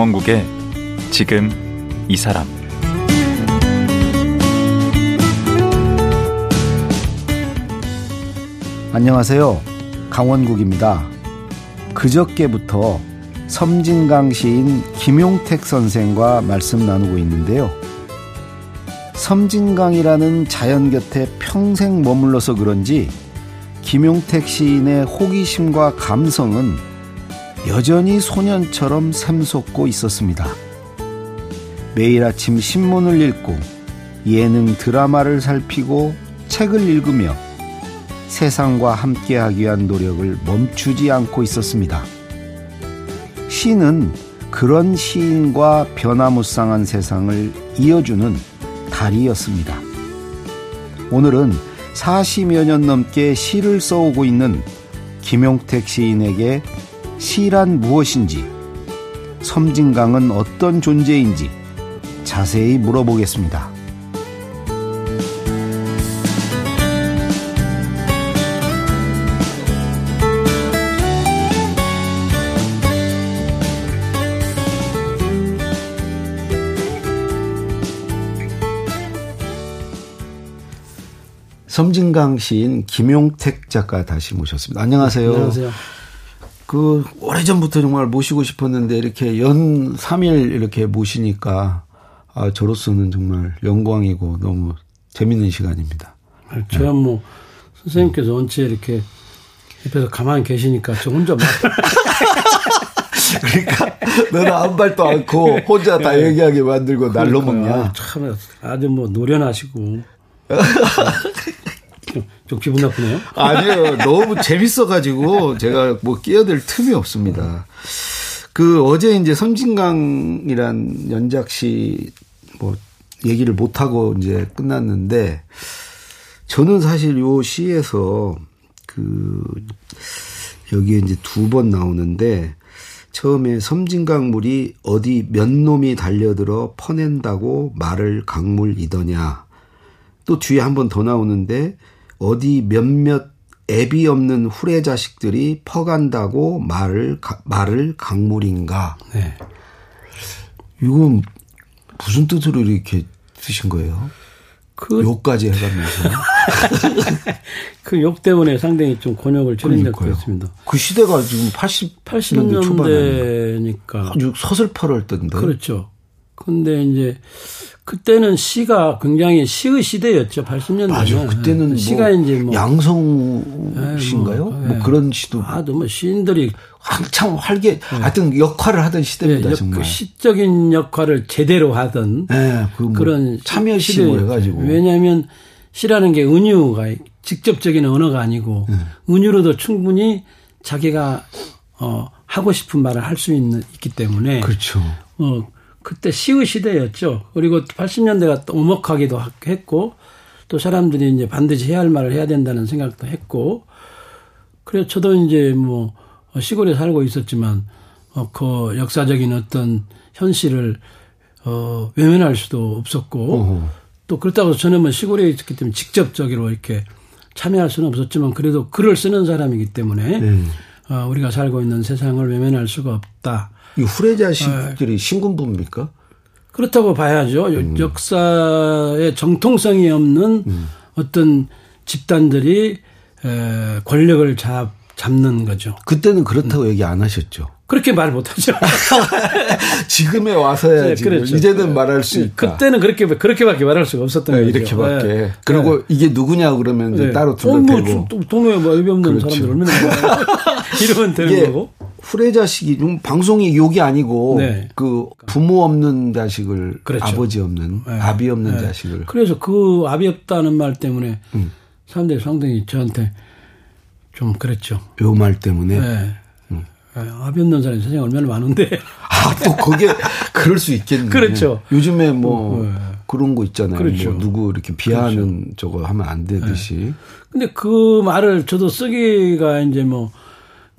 강원국의 지금 이 사람 안녕하세요. 강원국입니다. 그저께부터 섬진강 시인 김용택 선생과 말씀 나누고 있는데요. 섬진강이라는 자연 곁에 평생 머물러서 그런지 김용택 시인의 호기심과 감성은 여전히 소년처럼 샘솟고 있었습니다. 매일 아침 신문을 읽고 예능 드라마를 살피고 책을 읽으며 세상과 함께하기 위한 노력을 멈추지 않고 있었습니다. 시는 그런 시인과 변화무쌍한 세상을 이어주는 달이었습니다. 오늘은 40여 년 넘게 시를 써오고 있는 김용택 시인에게 시란 무엇인지, 섬진강은 어떤 존재인지 자세히 물어보겠습니다. 섬진강 시인 김용택 작가 다시 모셨습니다. 안녕하세요. 안녕하세요. 그 오래전부터 정말 모시고 싶었는데 이렇게 연 3일 이렇게 모시니까 아, 저로서는 정말 영광이고 너무 재밌는 시간입니다. 저야 뭐 선생님께서 언제 이렇게 옆에서 가만히 계시니까 저 혼자 막 그러니까 너는 아무 말도 않고 혼자 다 네. 얘기하게 만들고 날로 그러니까 먹냐. 참 아주 뭐 노련하시고 좀, 좀 기분 나쁘네요. 아니요. 너무 재밌어가지고 제가 뭐 끼어들 틈이 없습니다. 그 어제 이제 섬진강이란 연작 시 뭐 얘기를 못하고 이제 끝났는데 저는 사실 요 시에서 그 여기에 이제 두 번 나오는데 처음에 섬진강 물이 어디 몇 놈이 달려들어 퍼낸다고 말을 강물이더냐. 또 뒤에 한 번 더 나오는데 어디 몇몇 애비 없는 후레 자식들이 퍼간다고 말을 가- 말을 강물인가. 네. 이건 무슨 뜻으로 이렇게 쓰신 거예요? 그, 요까지 해가면서. 그 욕 때문에 상당히 좀 곤욕을. 있습니다. 그 시대가 지금 80년대 초반에 80년대니까. 아주 서슬퍼럴 때인데. 그렇죠. 근데 이제 그때는 시가 굉장히 시의 시대였죠. 80년대는. 맞아. 그때는 뭐 시가 이제 뭐 양성 씨인가요? 뭐, 뭐 예. 그런 시도 아, 너무 시인들이 한창 활개 하여튼 역할을 하던 시대입니다 예, 정말. 그 시적인 역할을 제대로 하던 예, 그뭐 그런 참여시 뭐 해가지고. 왜냐하면 시라는 게 은유가 직접적인 언어가 아니고 네. 은유로도 충분히 자기가 어 하고 싶은 말을 할 수 있는 있기 때문에 그렇죠. 어 그때 시의 시대였죠. 그리고 80년대가 또 오목하기도 하- 했고 또 사람들이 이제 반드시 해야 할 말을 해야 된다는 생각도 했고 그래서 저도 이제 뭐 시골에 살고 있었지만 어, 그 역사적인 어떤 현실을 어, 외면할 수도 없었고 어허. 또 그렇다고 저는 뭐 시골에 있었기 때문에 직접적으로 이렇게 참여할 수는 없었지만 그래도 글을 쓰는 사람이기 때문에 네. 어, 우리가 살고 있는 세상을 외면할 수가 없다. 이 후레자식들이 신군부입니까? 그렇다고 봐야죠. 음. 역사의 정통성이 없는 어떤 집단들이 에, 권력을 잡, 잡는 거죠. 그때는 그렇다고 얘기 안 하셨죠. 그렇게 말 못하죠. 지금에 와서야 네, 지금 그렇죠. 이제는 말할 수 있다. 그때는 그렇게 그렇게밖에 말할 수가 없었던 네, 거죠. 이렇게밖에. 네. 그리고 네. 이게 누구냐 그러면 이제 네. 따로 어, 둘러대고. 뭐, 또 동네에 뭐 의미 없는 그렇죠. 사람들 얼마나. 이러면 되는 거고. 후레자식이 좀 방송이 욕이 아니고 네. 그 부모 없는 자식을 그렇죠. 아버지 없는 네. 아비 없는 네. 자식을 그래서 그 압이 없다는 말 때문에 음. 사람들이 상당히 저한테 좀 그랬죠. 요 말 때문에 네. 음. 네, 압이 없는 사람이 세상에 얼마나 많은데. 아 또 그게 그럴 수 있겠네. 그렇죠. 요즘에 뭐 네. 그런 거 있잖아요. 그렇죠. 뭐 누구 이렇게 비하하는 저거 하면 안 되듯이. 근데 그 말을 저도 쓰기가 이제 뭐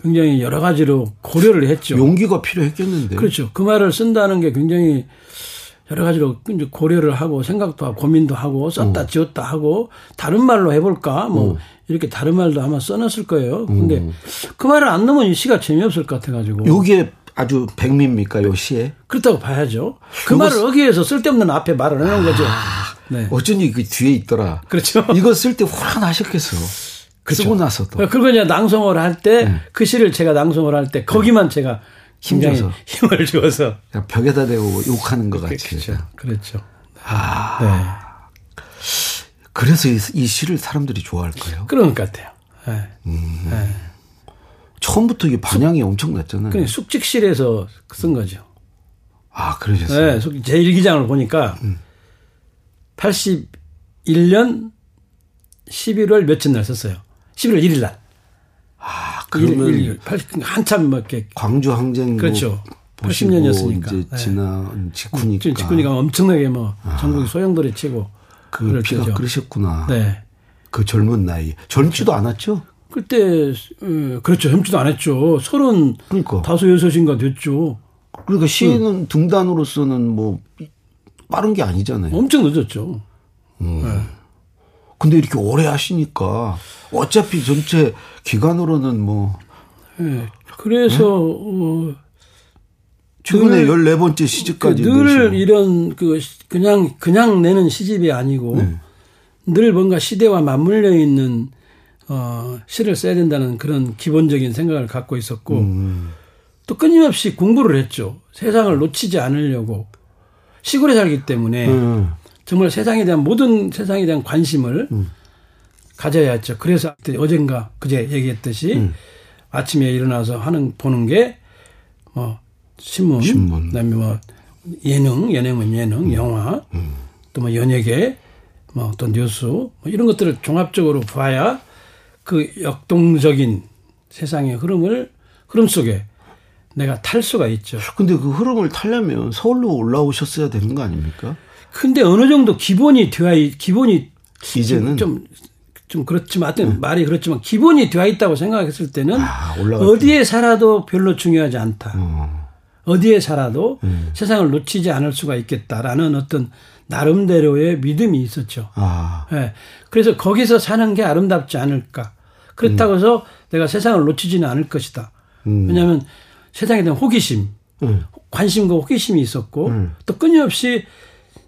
굉장히 여러 가지로 고려를 했죠. 용기가 필요했겠는데. 그렇죠. 그 말을 쓴다는 게 굉장히 여러 가지로 이제 고려를 하고 생각도 하고 고민도 하고 썼다 지웠다 하고 다른 말로 해볼까 뭐 이렇게 다른 말도 아마 써놨을 거예요. 근데 그 말을 안 넣으면 이 시가 재미없을 것 같아가지고. 요게 아주 백미입니까 요 시에? 그렇다고 봐야죠. 그 말을 쓰- 어기해서 쓸데없는 앞에 말을 하는 거죠. 네. 어쩐지 그 뒤에 있더라. 그렇죠. 이거 쓸 때 화나셨겠어. 쓰고 나서도. 그리고 이제 낭송을 할 때그 시를 제가 낭송을 할 때 거기만 제가 굉장히 힘줘서. 힘을 주어서 그냥 벽에다 대고 욕하는 것 같이. 그렇죠. 그렇죠. 아, 네. 그래서 이, 이 시를 사람들이 좋아할 거예요. 그런 것 같아요. 네. 처음부터 이게 반향이 엄청났잖아요. 그냥 숙직실에서 쓴 거죠. 아, 그러셨어요. 네, 숙- 제 일기장을 보니까 음. 81년 11월 며칠 날 썼어요. 11월 1일 날. 아, 그러면 일- 일- 80, 한참 막 이렇게 광주 항쟁 그렇죠. 보시고 80년이었으니까. 이제 네. 지난 직후니까. 직군이가 엄청나게 뭐 전국이 소용돌이 치고 그 그럴 피가 때죠. 끓으셨구나. 네. 그 젊은 나이. 젊지도 않았죠? 그때 어, 그렇죠. 젊지도 안 했죠. 서른 그러니까. 다섯 여섯인가 됐죠. 그러니까 시는 등단으로서는 뭐 빠른 게 아니잖아요. 엄청 늦었죠. 근데 이렇게 오래 하시니까 어차피 전체 기간으로는 뭐 예. 그래서 어, 최근에 늘- 14번째 시집까지 그늘 내시고. 이런 그 시- 그냥 그냥 내는 시집이 아니고 네. 늘 뭔가 시대와 맞물려 있는 어 시를 써야 된다는 그런 기본적인 생각을 갖고 있었고 음. 또 끊임없이 공부를 했죠. 세상을 놓치지 않으려고 시골에 살기 때문에 음. 정말 세상에 대한 모든 세상에 대한 관심을 가져야 했죠. 그래서 어젠가 그제 얘기했듯이 음. 아침에 일어나서 하는 보는 게 뭐 신문, 신문. 그다음에 뭐 예능, 예능은 예능, 영화, 또 뭐 연예계, 뭐 또 뉴스 뭐 이런 것들을 종합적으로 봐야 그 역동적인 세상의 흐름을 흐름 속에 내가 탈 수가 있죠. 근데 그 흐름을 타려면 서울로 올라오셨어야 되는 거 아닙니까? 근데 어느 정도 기본이 되어 있, 기본이 이제는 좀, 좀 그렇지만, 하여튼 말이 그렇지만, 기본이 되어 있다고 생각했을 때는, 아, 어디에 살아도 별로 중요하지 않다. 어. 어디에 살아도 음. 세상을 놓치지 않을 수가 있겠다라는 어떤 나름대로의 믿음이 있었죠. 아, 예. 그래서 거기서 사는 게 아름답지 않을까. 그렇다고 해서 내가 세상을 놓치지는 않을 것이다. 음. 왜냐하면 세상에 대한 호기심, 음. 관심과 호기심이 있었고, 음. 또 끊임없이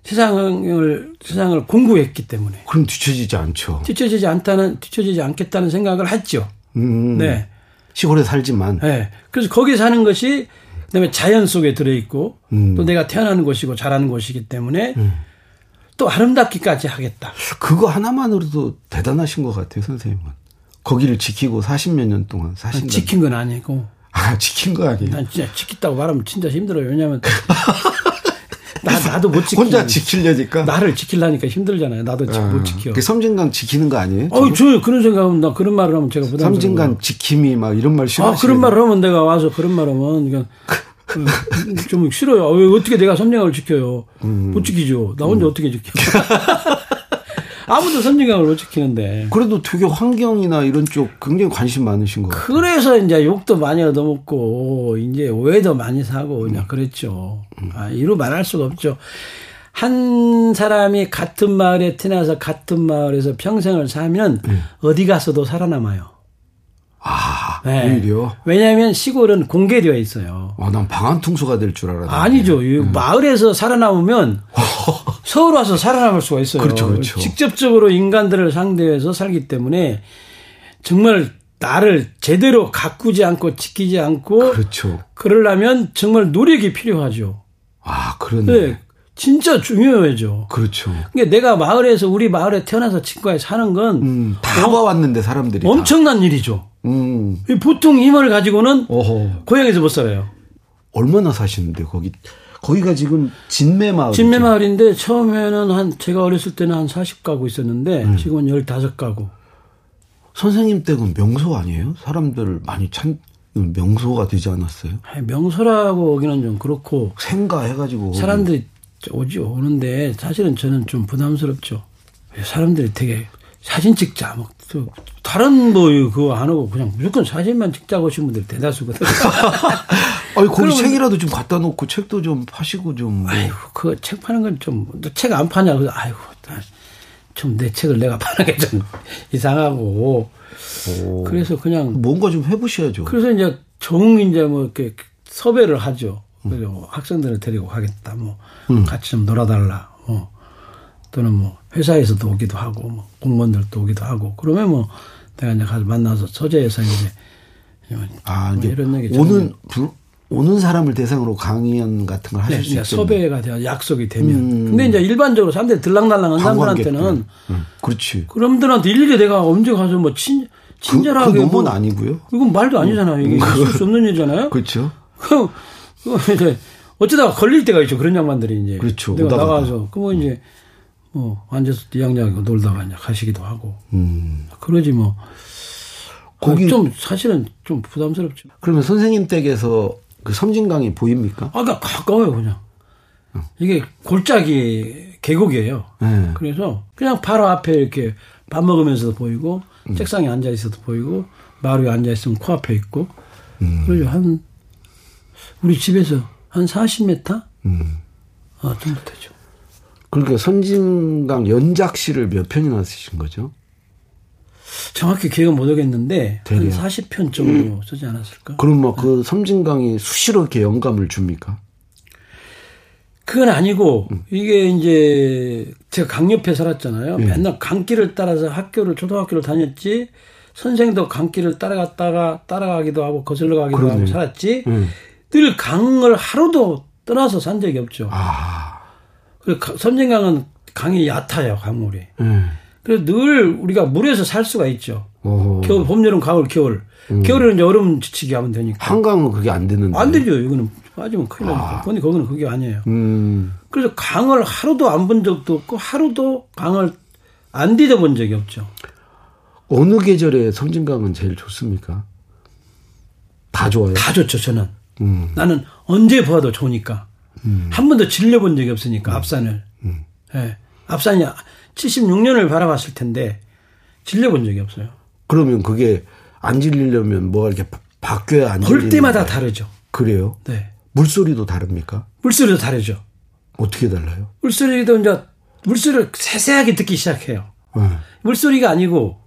세상을, 세상을 공부했기 때문에. 그럼 뒤처지지 않죠. 뒤처지지 않다는, 뒤처지지 않겠다는 생각을 했죠. 음. 네. 시골에 살지만 네. 그래서 거기 사는 것이 그다음에 자연 속에 들어 있고 음. 또 내가 태어나는 곳이고 자라는 곳이기 때문에 또 아름답기까지 하겠다. 그거 하나만으로도 대단하신 것 같아요, 선생님은. 거기를 지키고 40몇 년 동안 사신다. 지킨 건 아니고 아, 지킨 거 아니에요? 난 진짜 지켰다고 말하면 진짜 힘들어요. 왜냐하면 나 나도 못 지키. 혼자 지키려니까. 나를 지키려니까 힘들잖아요. 나도 지- 못 지켜. 그 섬진강 지키는 거 아니에요? 어저 그런 생각하면 나 그런 말을 하면 제가 부담스러워. 섬진강 지킴이 막 이런 말아 싫어하시는 그런 말을 하면 내가 와서 그런 말 하면 그냥 그, 좀 싫어요. 아, 왜 어떻게 내가 섬진강을 지켜요? 음. 못 지키죠. 나 혼자 어떻게 지켜? 아무도 섬진강을 못 지키는데. 그래도 되게 환경이나 이런 쪽 굉장히 관심 많으신 것 같아요. 그래서 이제 욕도 많이 얻어먹고 이제 오해도 많이 사고 그냥 그랬죠. 아, 이루 말할 수가 없죠. 한 사람이 같은 마을에 태어나서 같은 마을에서 평생을 살면 어디 가서도 살아남아요. 아, 네. 오히려. 왜냐하면 시골은 공개되어 있어요. 아, 난 방한퉁소가 될 줄 알았는데. 아니죠. 이 마을에서 살아남으면 서울 와서 살아남을 수가 있어요. 그렇죠, 그렇죠. 직접적으로 인간들을 상대해서 살기 때문에 정말 나를 제대로 가꾸지 않고 지키지 않고 그렇죠. 그러려면 정말 노력이 필요하죠. 아, 그러네. 네, 진짜 중요해죠. 그렇죠. 그러니까 내가 마을에서 우리 마을에 태어나서 친구에 사는 건 음, 다 봐왔는데 사람들이. 다. 엄청난 일이죠. 음. 보통 힘을 가지고는 어허. 고향에서 못 살아요. 얼마나 사시는데 거기 거기가 지금 진매 마을. 진매 마을인데 처음에는 한 제가 어렸을 때는 한 40가구 있었는데 음. 지금은 15가구. 선생님 댁은 명소 아니에요? 사람들 많이 찾는 명소가 되지 않았어요? 명소라고 오기는 좀 그렇고 생가 해가지고 사람들이 오죠 오는데 사실은 저는 좀 부담스럽죠. 사람들이 되게 사진 찍자 뭐또 다른 뭐 그거 안 하고 그냥 무조건 사진만 찍자고 오신 분들이 대다수거든요. 아니 거기 그러면- 책이라도 좀 갖다 놓고 책도 좀 파시고 좀. 뭐. 아이고 그 책 파는 건좀책안 파냐 그래서 아이고 좀 내 책을 내가 파는 게 좀 이상하고 오. 그래서 그냥 뭔가 좀 해보셔야죠. 그래서 이제 정 이제 뭐 이렇게 섭외를 하죠. 그리고 학생들을 데리고 가겠다. 뭐 음. 같이 좀 놀아달라. 뭐 또는 뭐 회사에서도 오기도 하고 뭐 공무원들도 오기도 하고 그러면 뭐 내가 이제 가서 만나서 서재에서 이제 아, 뭐 이런 얘기 오는 부, 오는 사람을 대상으로 강연 같은 걸 하실 네, 수 그러니까 있겠네요. 섭외가 돼야 약속이 되면. 음. 근데 이제 일반적으로 사람들이 들락날락한 사람들한테는. 음, 그렇지. 그럼들한테 일일이 내가 언제 가서 뭐 친, 그, 친절하게. 그뭐 너무는 아니고요. 이건 말도 아니잖아요. 이게 있을 수 없는 일이잖아요. 그렇죠. 그, 그 이제 어쩌다가 걸릴 때가 있죠. 그런 양반들이 이제. 그렇죠. 내가 오다가도. 나가서. 그뭐 이제 뭐 앉아서 이양양하고 놀다가 이제 가시기도 하고. 음. 그러지 뭐. 거기- 좀 사실은 좀 부담스럽죠. 그러면 선생님 댁에서 그 섬진강이 보입니까? 아까 그러니까 가까워요, 그냥. 이게 골짜기 계곡이에요. 네. 그래서 그냥 바로 앞에 이렇게 밥 먹으면서도 보이고 책상에 앉아 있어도 보이고 마루에 앉아 있으면 코앞에 있고 그러죠 한 우리 집에서 한 40m 음. 아, 정도 되죠. 그러니까 선진강 연작시를 몇 편이나 쓰신 거죠? 정확히 기억은 못 하겠는데 한 대략. 40편 정도 쓰지 않았을까? 그럼 뭐그 섬진강이 수시로 이렇게 영감을 줍니까? 그건 아니고 이게 이제 제가 강 옆에 살았잖아요. 예. 맨날 강길을 따라서 학교를 초등학교를 다녔지 선생도 강길을 따라갔다가 따라가기도 하고 거슬러 가기도 하고 그러네요. 살았지. 음. 늘 강을 하루도 떠나서 산 적이 없죠. 아, 그리고 가- 섬진강은 강이 얕아요, 강물이. 음. 그래서 늘 우리가 물에서 살 수가 있죠. 오. 겨울, 봄, 여름, 가을, 겨울. 겨울에는 이제 얼음 지치게 하면 되니까. 한강은 그게 안 되는데. 안 되죠. 이거는 빠지면 큰일 나니까. 근데 거기는 그게 아니에요. 음. 그래서 강을 하루도 안 본 적도 없고 하루도 강을 안 뒤져본 적이 없죠. 어느 계절에 섬진강은 제일 좋습니까? 다 좋아요. 다 좋죠, 저는. 음. 나는 언제 보아도 좋으니까. 한 번도 질려본 적이 없으니까, 앞산을. 음. 예. 앞산이 76년을 바라봤을 텐데, 질려본 적이 없어요. 그러면 그게 안 질리려면 뭐가 이렇게 바- 바뀌어야 안볼 질리는 때마다 거예요? 다르죠. 그래요? 네. 물소리도 다릅니까? 물소리도 다르죠. 어떻게 달라요? 물소리도 이제, 물소리를 세세하게 듣기 시작해요. 네. 물소리가 아니고,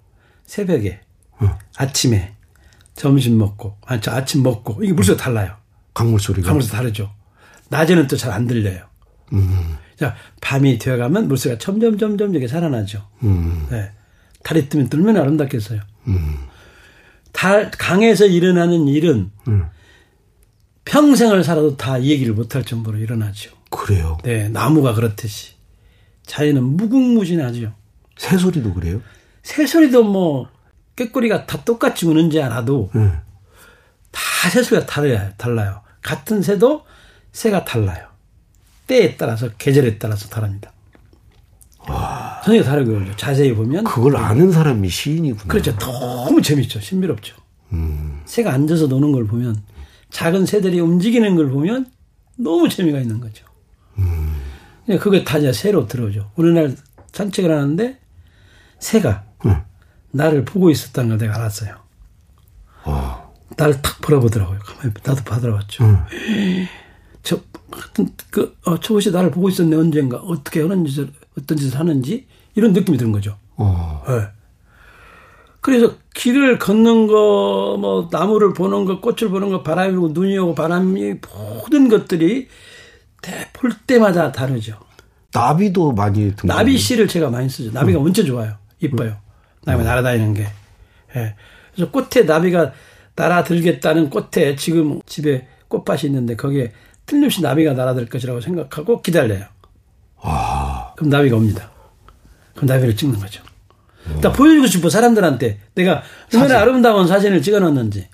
새벽에, 어. 아침에, 점심 먹고, 아, 저 아침 먹고, 이게 물소리 달라요. 강물 소리가. 강물소 다르죠. 낮에는 또 잘 안 들려요. 음. 자, 밤이 되어가면 물소리가 점점, 점점 이렇게 살아나죠. 음. 네. 달이 뜨면 또 얼마나 아름답겠어요. 음. 달, 강에서 일어나는 일은 음. 평생을 살아도 다이 얘기를 못할 정도로 일어나죠. 그래요. 네, 나무가 그렇듯이. 자연은 무궁무진하죠. 새소리도 그래요? 새소리도 뭐, 꾀꼬리가 다 똑같이 우는지 알아도 네. 다 새소리가 달라요. 달라요. 같은 새도 새가 달라요. 때에 따라서 계절에 따라서 다릅니다. 전혀 다르게 울죠. 자세히 보면 그걸 아는 사람이 시인이구나. 그렇죠. 너무 재밌죠. 신비롭죠. 음. 새가 앉아서 노는 걸 보면 작은 새들이 움직이는 걸 보면 너무 재미가 있는 거죠. 음. 그게 다 이제 새로 들어오죠. 어느 날 산책을 하는데 새가 응. 나를 보고 있었다는 걸 내가 알았어요. 어. 나를 탁 바라보더라고요. 가만히 나도 바라봤죠. 응. 저 하여튼 그 어, 저것이 나를 보고 있었네 언젠가 어떻게 하는 짓을 어떤 짓을 하는지 이런 느낌이 드는 거죠. 어. 예. 그래서 길을 걷는 거, 뭐, 나무를 보는 거, 꽃을 보는 거, 바람이 불고 눈이 오고 바람이 모든 것들이 대- 볼 때마다 다르죠. 나비도 많이 등장. 나비 씨를 제가 많이 쓰죠. 나비가 엄청 좋아요. 이뻐요. 나비가 날아다니는 게. 예. 그래서 꽃에 나비가 날아들겠다는 꽃에 지금 집에 꽃밭이 있는데 거기에 틀림없이 나비가 날아들 것이라고 생각하고 기다려요. 그럼 나비가 옵니다. 그럼 나비를 찍는 거죠. 나 보여주고 싶어 사람들한테 내가 얼마나 아름다운 사진을 찍어놨는지.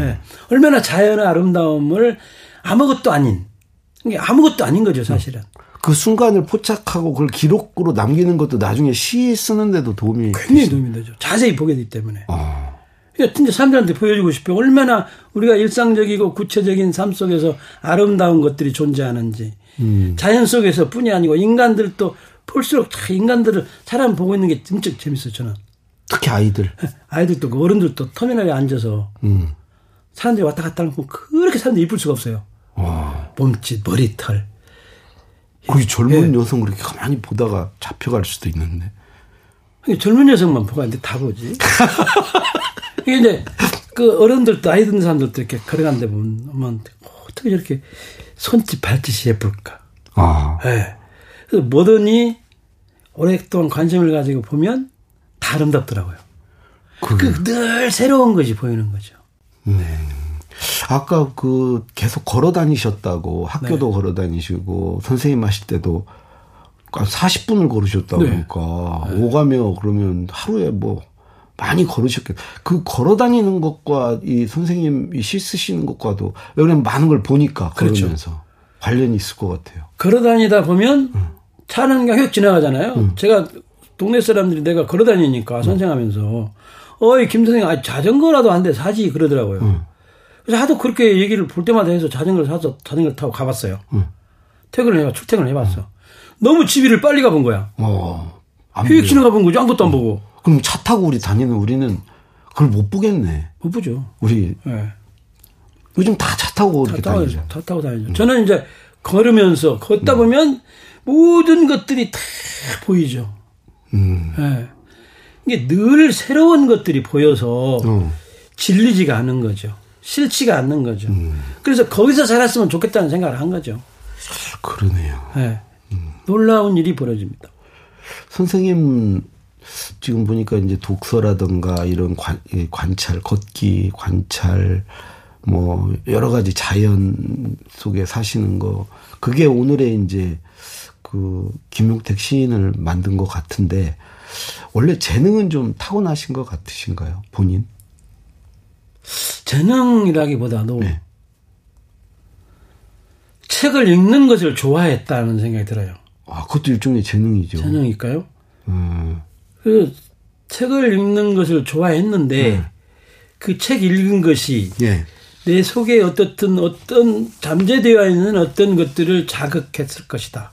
예. 얼마나 자연의 아름다움을 아무것도 아닌 이게 아무것도 아닌 거죠 사실은. 그 순간을 포착하고 그걸 기록으로 남기는 것도 나중에 시 쓰는데도 도움이. 굉장히 도움이 되죠. 자세히 보게 되기 때문에. 어. 그러니까 진짜 사람들한테 보여주고 싶어요. 얼마나 우리가 일상적이고 구체적인 삶 속에서 아름다운 것들이 존재하는지. 자연 속에서 뿐이 아니고 인간들도 볼수록 다 인간들을 사람 보고 있는 게 진짜 재밌어요, 저는. 특히 아이들. 아이들도 그 어른들도 터미널에 앉아서 음. 사람들이 왔다 갔다 하는 거 그렇게 사람들이 이쁠 수가 없어요. 와. 몸짓, 머리털. 그 젊은 예. 여성 그렇게 가만히 보다가 잡혀갈 수도 있는데. 이게 젊은 여성만 보고 있는데 다 보지. 이게 이제 그 어른들도 아이 든 사람들도 이렇게 걸어가는 데 보면 어떻게 저렇게 손짓 발짓이 예쁠까. 아. 예. 그래서 뭐든지 오랫동안 관심을 가지고 보면 다 아름답더라고요. 그게 그늘 새로운 것이 보이는 거죠. 아까 그 계속 걸어 다니셨다고 학교도 네. 걸어 다니시고 선생님 하실 때도 40분을 걸으셨다고 네. 그러니까 오가며 그러면 하루에 뭐 많이 걸으셨겠. 그 걸어 다니는 것과 이 선생님이 시 쓰시는 것과도 왜냐면 많은 걸 보니까 그렇죠. 걸으면서 관련이 있을 것 같아요. 걸어 다니다 보면 차는 그냥 휙 지나가잖아요. 제가 동네 사람들이 내가 걸어 다니니까 선생하면서 어이 김 선생 아 자전거라도 한 대 사지 그러더라고요. 그래서 하도 그렇게 얘기를 볼 때마다 해서 자전거를 사서 자전거를 타고 가봤어요. 퇴근을 해봐 출퇴근을 해봤어. 너무 집이를 빨리 가본 거야. 어. 안 휙. 지나가 본 거죠. 아무것도 안 보고. 그럼 차 타고 우리 다니는 우리는 그걸 못 보겠네. 못 보죠. 우리 예. 요즘 다 차 타고 다 이렇게 타고, 다니죠. 다 타고 다니죠. 저는 이제 걸으면서 걷다 보면 모든 것들이 다 보이죠. 음. 예. 이게 늘 새로운 것들이 보여서 어. 질리지가 않은 거죠. 싫지가 않는 거죠. 음. 그래서 거기서 살았으면 좋겠다는 생각을 한 거죠. 그러네요. 예. 놀라운 일이 벌어집니다. 선생님 지금 보니까 이제 독서라든가 이런 관, 이 관찰, 걷기, 관찰, 뭐 여러 가지 자연 속에 사시는 거 그게 오늘의 이제 그 김용택 시인을 만든 것 같은데 원래 재능은 좀 타고나신 것 같으신가요, 본인? 재능이라기보다도 네. 책을 읽는 것을 좋아했다는 생각이 들어요. 아, 그것도 일종의 재능이죠. 재능일까요? 음, 그 책을 읽는 것을 좋아했는데 네. 그책 읽은 것이 예, 내 속에 어떻든 어떤 잠재되어 있는 어떤 것들을 자극했을 것이다.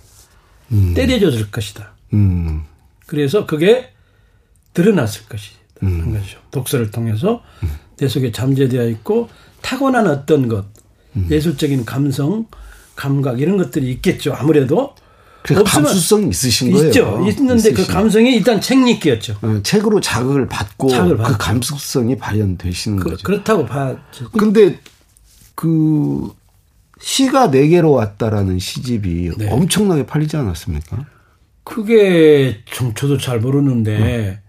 음, 때려줬을 것이다. 음, 그래서 그게 드러났을 것이라는 거죠. 독서를 통해서 내 속에 잠재되어 있고 타고난 어떤 것, 예술적인 감성, 감각 이런 것들이 있겠죠. 아무래도 없으면 감수성 있으신 거예요. 있죠. 있는데 그 있으신. 감성이 일단 책 읽기였죠. 어, 책으로 자극을 받고 자극을 그. 감수성이 발현되시는 그, 거죠. 그렇다고 봐죠. 근데 그 시가 네 개로 왔다라는 시집이 네. 엄청나게 팔리지 않았습니까? 그게 좀 저도 잘 모르는데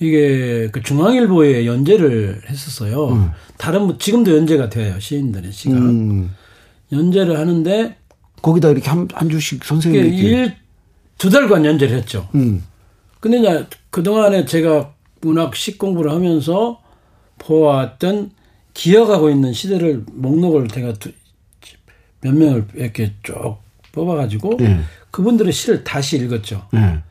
이게 그 중앙일보에 연재를 했었어요. 다른 뭐 지금도 연재가 돼요 시인들의 시가 음, 연재를 하는데 거기다 이렇게 한, 한 주씩 선생님이 이렇게 일두 달간 연재를 했죠. 음, 근데 이제 그동안에 제가 문학 식 공부를 하면서 보아왔던 기억하고 있는 시대를 목록을 제가 두- 몇 명을 이렇게 쭉 뽑아가지고 예. 그분들의 시를 다시 읽었죠. 예.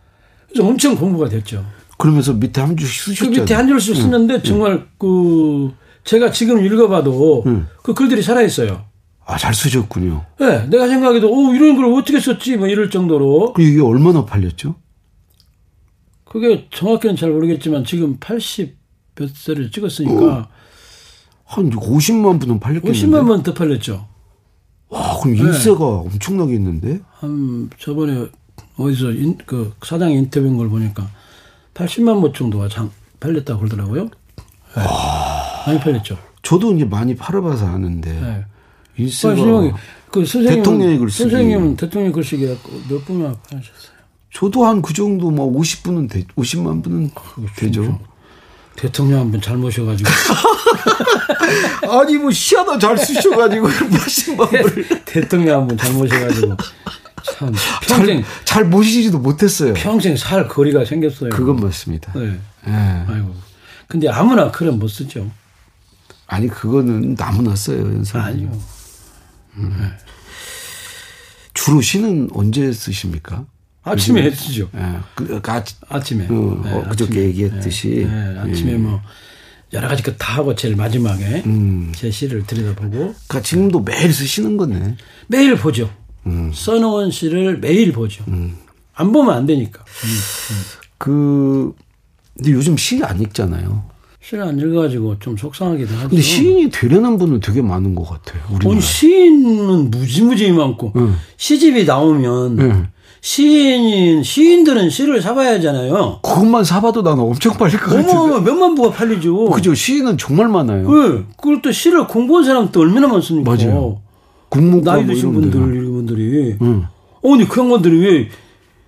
그래서 엄청 공부가 됐죠. 그러면서 밑에 한 주씩 그 쓰셨잖아요. 밑에 한 줄씩 쓰는데 정말 그 제가 지금 읽어봐도 음. 그 글들이 살아있어요. 아, 잘 쓰셨군요. 네, 내가 생각해도 오 이런 걸 어떻게 썼지 뭐 이럴 정도로 그 이게 얼마나 팔렸죠? 그게 정확히는 잘 모르겠지만 지금 80 몇 세를 찍었으니까 한 50만 분은 팔렸겠는데. 50만 번더 팔렸죠. 와, 그럼 네. 일세가 엄청나게 있는데? 한 저번에 어디서 인, 그 사장 인터뷰한 걸 보니까 80만 보 정도가 장, 팔렸다고 그러더라고요. 네. 많이 팔렸죠. 저도 이제 많이 팔아봐서 아는데. 네. 일세가. 심하게 그 선생님 대통령의 글쓰기. 선생님은 대통령 글쓰기 몇 분이나 팔으셨어요? 저도 한 그 정도 뭐 50분은 되, 50만 분은 되죠. 대통령 한 분 잘 모셔가지고 아니 뭐 시하다 잘 쓰셔가지고 80만 분을 대통령 한 분 잘 모셔가지고 참 평생 잘, 잘 모시지도 못했어요. 평생 살 거리가 생겼어요. 그건 맞습니다. 네. 예. 아이고. 근데 아무나 그럼 못 쓰죠. 아니 그거는 나무나 써요 연상. 아니요. 주로 시는 언제 쓰십니까? 아침에 쓰죠. 예. 그, 그 아, 아침에. 어, 네, 어, 그저께 아침에. 얘기했듯이. 네, 네, 아침에 뭐 여러 가지 그 다 하고 제일 마지막에 음. 제 시를 들여다보고 그러니까 지금도 매일 쓰시는 거네. 매일 보죠. 음. 써놓은 시를 매일 보죠. 안 보면 안 되니까. 그 근데 요즘 시 안 읽잖아요. 시를 안 읽어가지고 좀 속상하기도 하죠. 근데 시인이 되려는 분은 되게 많은 것 같아요. 우리나라. 아니, 시인은 무지무지 많고 응. 시집이 나오면 응. 시인 시인들은 시를 사봐야 하잖아요. 그것만 사봐도 나는 엄청 팔릴 것 같은데. 어머 몇만 부가 팔리죠. 그죠. 시인은 정말 많아요. 네. 그걸 또 시를 공부한 사람 또 얼마나 많습니까? 맞아요. 국문과 나이 뭐 드신 이런 분들 데는. 이런 분들이 응. 어니 그 양반들이 왜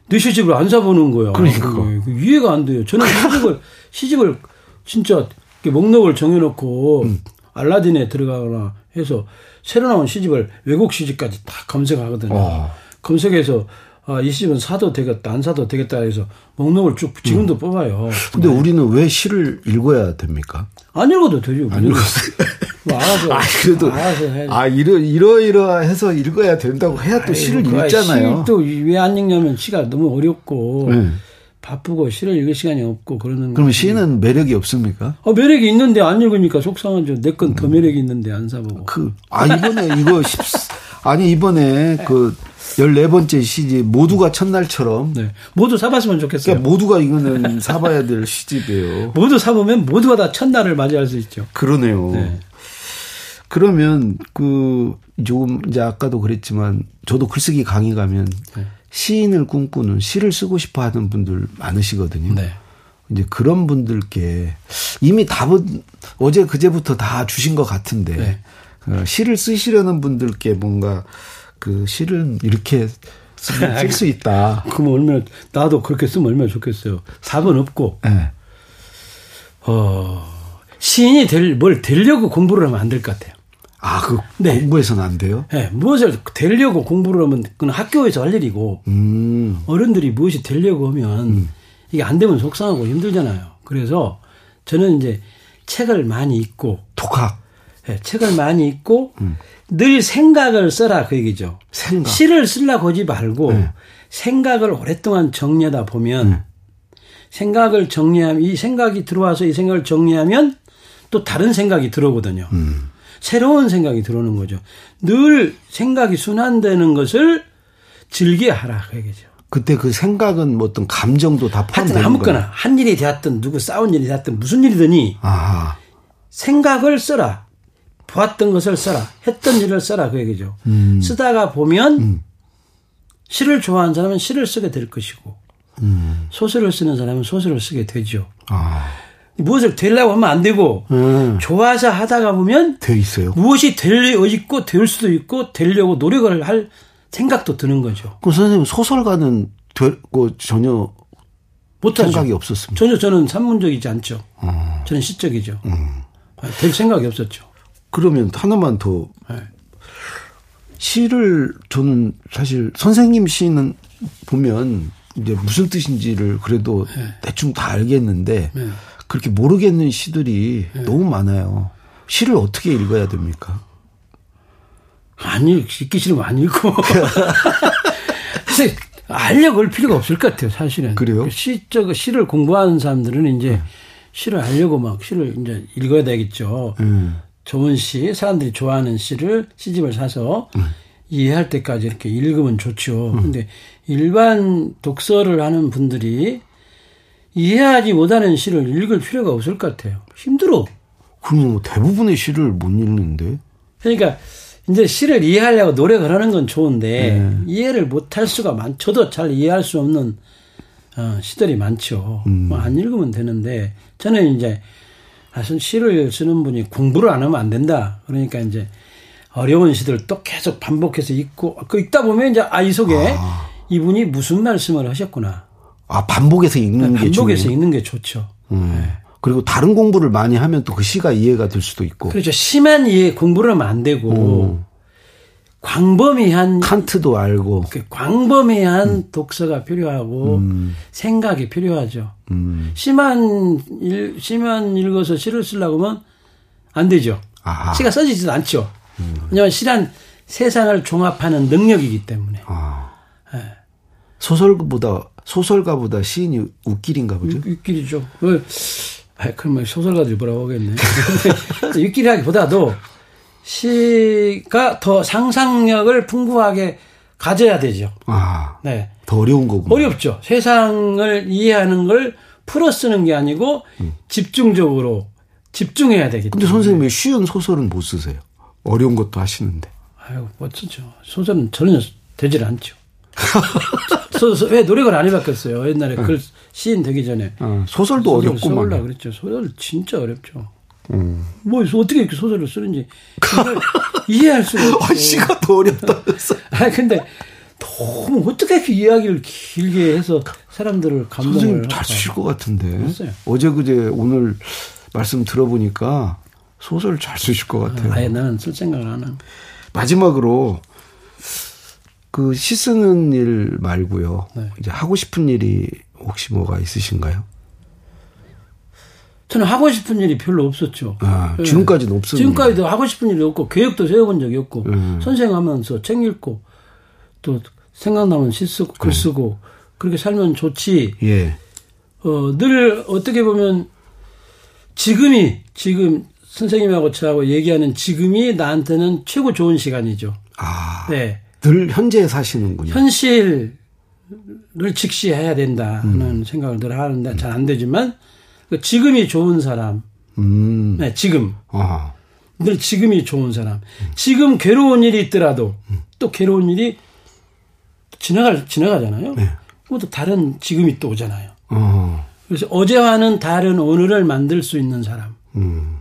내 시집을 안 사보는 거야? 그러니까. 그게. 그 이해가 안 돼요. 저는 시집을 시집을 진짜 목록을 정해놓고 음. 알라딘에 들어가거나 해서 새로 나온 시집을 외국 시집까지 다 검색하거든요. 어. 검색해서 아, 이 시집은 사도 되겠다, 안 사도 되겠다 해서 목록을 쭉 지금도 뽑아요. 음. 근데 우리는 왜 시를 읽어야 됩니까? 안 읽어도 되죠. 안 읽어도 뭐 알아서. 아, 그래도 알아서 해야지. 아 이러 이러이러 해서 읽어야 된다고 해야 또 시를 읽잖아요. 또왜 안 읽냐면 시가 너무 어렵고 네. 바쁘고 시를 읽을 시간이 없고 그러는. 그러면 거지. 시는 매력이 없습니까? 어, 매력이 있는데 안 읽으니까 속상하죠. 내 건 더 매력이 있는데 안 사보고. 그, 아, 이번에 이거 십, 아니, 이번에 그 14번째 시집 모두가 첫날처럼 네. 모두 사봤으면 좋겠어요. 그러니까 모두가 이거는 사봐야 될 시집이에요. 모두 사보면 모두가 다 첫날을 맞이할 수 있죠. 그러네요. 네. 그러면 그 조금 이제 아까도 그랬지만 저도 글쓰기 강의 가면 네. 시인을 꿈꾸는 시를 쓰고 싶어 하는 분들 많으시거든요. 네. 이제 그런 분들께 이미 답은 어제 그제부터 다 주신 것 같은데 네. 어, 시를 쓰시려는 분들께 뭔가 그 시를 이렇게 쓸 수 있다. 그럼 얼마나, 나도 그렇게 쓰면 얼마나 좋겠어요. 4번 없고, 네. 어, 시인이 될, 뭘 되려고 공부를 하면 안 될 것 같아요. 아, 그 네. 공부해서는 안 돼요? 예, 무엇을 되려고 공부를 하면 그건 학교에서 할 일이고, 음. 어른들이 무엇이 되려고 하면 이게 안 되면 속상하고 힘들잖아요. 그래서 저는 이제 책을 많이 읽고 독학. 예, 책을 많이 읽고 늘 생각을 써라 그 얘기죠. 생각. 시를 쓰려고 하지 말고 네. 생각을 오랫동안 정리하다 보면 생각을 정리하면 이 생각이 들어와서 이 생각을 정리하면 또 다른 생각이 들어오거든요. 새로운 생각이 들어오는 거죠. 늘 생각이 순환되는 것을 즐겨하라 그 얘기죠. 그때 그 생각은 뭐 어떤 감정도 다 하여튼 포함되는 아무거나 거예요. 한 일이 되었든 누구 싸운 일이 되었든 무슨 일이더니 아, 생각을 써라. 보았던 것을 써라. 했던 일을 써라. 그 얘기죠. 음. 쓰다가 보면 시를 좋아하는 사람은 시를 쓰게 될 것이고 음. 소설을 쓰는 사람은 소설을 쓰게 되죠. 아, 무엇을 되려고 하면 안 되고 음, 좋아서 하다가 보면 돼 있어요. 무엇이 될 있고 될 수도 있고 되려고 노력을 할 생각도 드는 거죠. 그 선생님 소설가는 될, 그 전혀 못하죠. 생각이 없었습니다. 전혀 저는 산문적이지 않죠. 어. 저는 시적이죠. 음. 아, 될 생각이 없었죠. 그러면 하나만 더 네. 시를 저는 사실 선생님 시는 보면 이제 무슨 뜻인지를 그래도 대충 다 알겠는데 네. 그렇게 모르겠는 시들이 너무 많아요. 시를 어떻게 읽어야 됩니까? 안 읽, 읽기 싫으면 안 읽고. 근데 알려고 할 필요가 없을 것 같아요, 사실은. 그래요? 시, 저, 시를 공부하는 사람들은 이제 시를 알려고 막 시를 이제 읽어야 되겠죠. 음. 좋은 시, 사람들이 좋아하는 시를 시집을 사서 이해할 때까지 이렇게 읽으면 좋죠. 근데 일반 독서를 하는 분들이 이해하지 못하는 시를 읽을 필요가 없을 것 같아요. 힘들어. 그러면 뭐 대부분의 시를 못 읽는데 그러니까 이제 시를 이해하려고 노력을 하는 건 좋은데 네. 이해를 못할 수가 많. 저도 잘 이해할 수 없는 어, 시들이 많죠. 음. 뭐안 읽으면 되는데 저는 이제 사실 시를 쓰는 분이 공부를 안 하면 안 된다. 그러니까 이제 어려운 시들 또 계속 반복해서 읽고 그 읽다 보면 이제 아이 속에 이분이 무슨 말씀을 하셨구나. 아 반복해서 읽는 게 반복해서. 읽는 게 좋죠. 음. 그리고 다른 공부를 많이 하면 또 그 시가 이해가 될 수도 있고 그렇죠. 심한 이해 공부를 하면 안 되고 음. 광범위한 칸트도 알고 그 광범위한 독서가 필요하고 생각이 필요하죠. 음. 시만 일, 시만 읽어서 시를 쓰려고 하면 안 되죠. 아. 시가 써지지도 않죠. 왜냐하면 시란 세상을 종합하는 능력이기 때문에. 아. 예. 소설가보다 소설가보다 시인이 웃길인가 보죠. 육길이죠. 그, 아, 그러면 소설가들이 뭐라고 하겠네. 근데 육길이라기보다도 시가 더 상상력을 풍부하게 가져야 되죠. 아, 네. 더 어려운 거고. 어렵죠. 세상을 이해하는 걸 풀어 쓰는 게 아니고 집중적으로 집중해야 되기 근데 때문에. 선생님 왜 쉬운 소설은 못 쓰세요? 어려운 것도 하시는데. 아유, 멋지죠. 소설은 전혀 되질 않죠. 소, 왜 노력을 안 해봤겠어요. 옛날에 글 시인 되기 전에. 어, 소설도 어렵고 써올라 그랬죠. 소설 진짜 어렵죠. 음. 뭐 어떻게 이렇게 소설을 쓰는지 이해할 수가 없어. 아, 시가 더 어렵다면서. 아 근데 너무 어떻게 이렇게 이야기를 길게 해서 사람들을 감동을 선생님 잘 쓰실 것 같은데. 했어요. 어제 그제 오늘 말씀 들어보니까 소설 잘 쓰실 것 같아요. 아예 나는 쓸 생각을 안 하고. 마지막으로 그 시 쓰는 일 말고요. 네. 이제 하고 싶은 일이 혹시 뭐가 있으신가요? 저는 하고 싶은 일이 별로 없었죠. 아, 네. 지금까지는 없었는데. 지금까지도 하고 싶은 일이 없고 계획도 세워본 적이 없고 음. 선생하면서 책 읽고 또 생각나면 시 쓰고 글 네. 쓰고 음. 그렇게 살면 좋지. 예. 어, 늘 어떻게 보면 지금이 지금 선생님하고 저하고 얘기하는 지금이 나한테는 최고 좋은 시간이죠. 아. 네. 늘 현재에 사시는군요. 현실을 직시해야 된다는 음. 생각을 늘 하는데 잘 안 되지만 그 지금이 좋은 사람. 음. 네, 지금. 아. 늘 지금이 좋은 사람. 지금 괴로운 일이 있더라도 또 괴로운 일이 지나갈 지나가잖아요. 네. 그럼 또 다른 지금이 또 오잖아요. 어. 그래서 어제와는 다른 오늘을 만들 수 있는 사람. 음.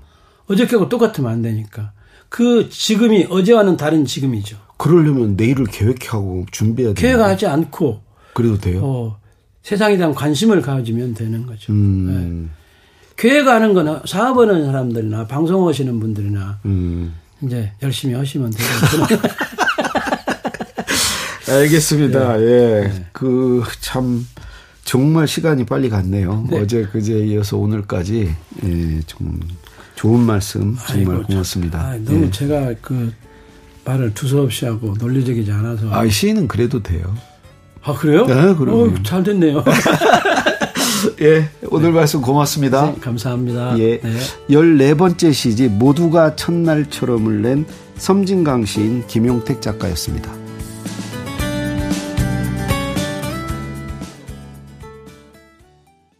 어저께하고 똑같으면 안 되니까. 그 지금이 어제와는 다른 지금이죠. 그러려면 내일을 계획하고 준비해야 돼요. 계획하지 않고. 그래도 돼요? 어, 세상에 대한 관심을 가지면 되는 거죠. 음. 네. 계획하는 거는 사업하는 사람들이나 방송하시는 분들이나 음. 이제 열심히 하시면 돼요. 알겠습니다. 네. 예. 네. 그, 참, 정말 시간이 빨리 갔네요. 네. 어제, 그제 이어서 오늘까지, 예, 좀, 좋은 말씀 정말 아이고, 고맙습니다. 아, 너무 예. 제가 그 말을 두서없이 하고 논리적이지 않아서. 아, 시인은 그래도 돼요. 아, 그래요? 네, 그럼. 어, 잘 됐네요. 예, 오늘 네. 말씀 고맙습니다. 네, 감사합니다. 예. 네. 14번째 시지 모두가 첫날처럼을 낸 섬진강 시인 김용택 작가였습니다.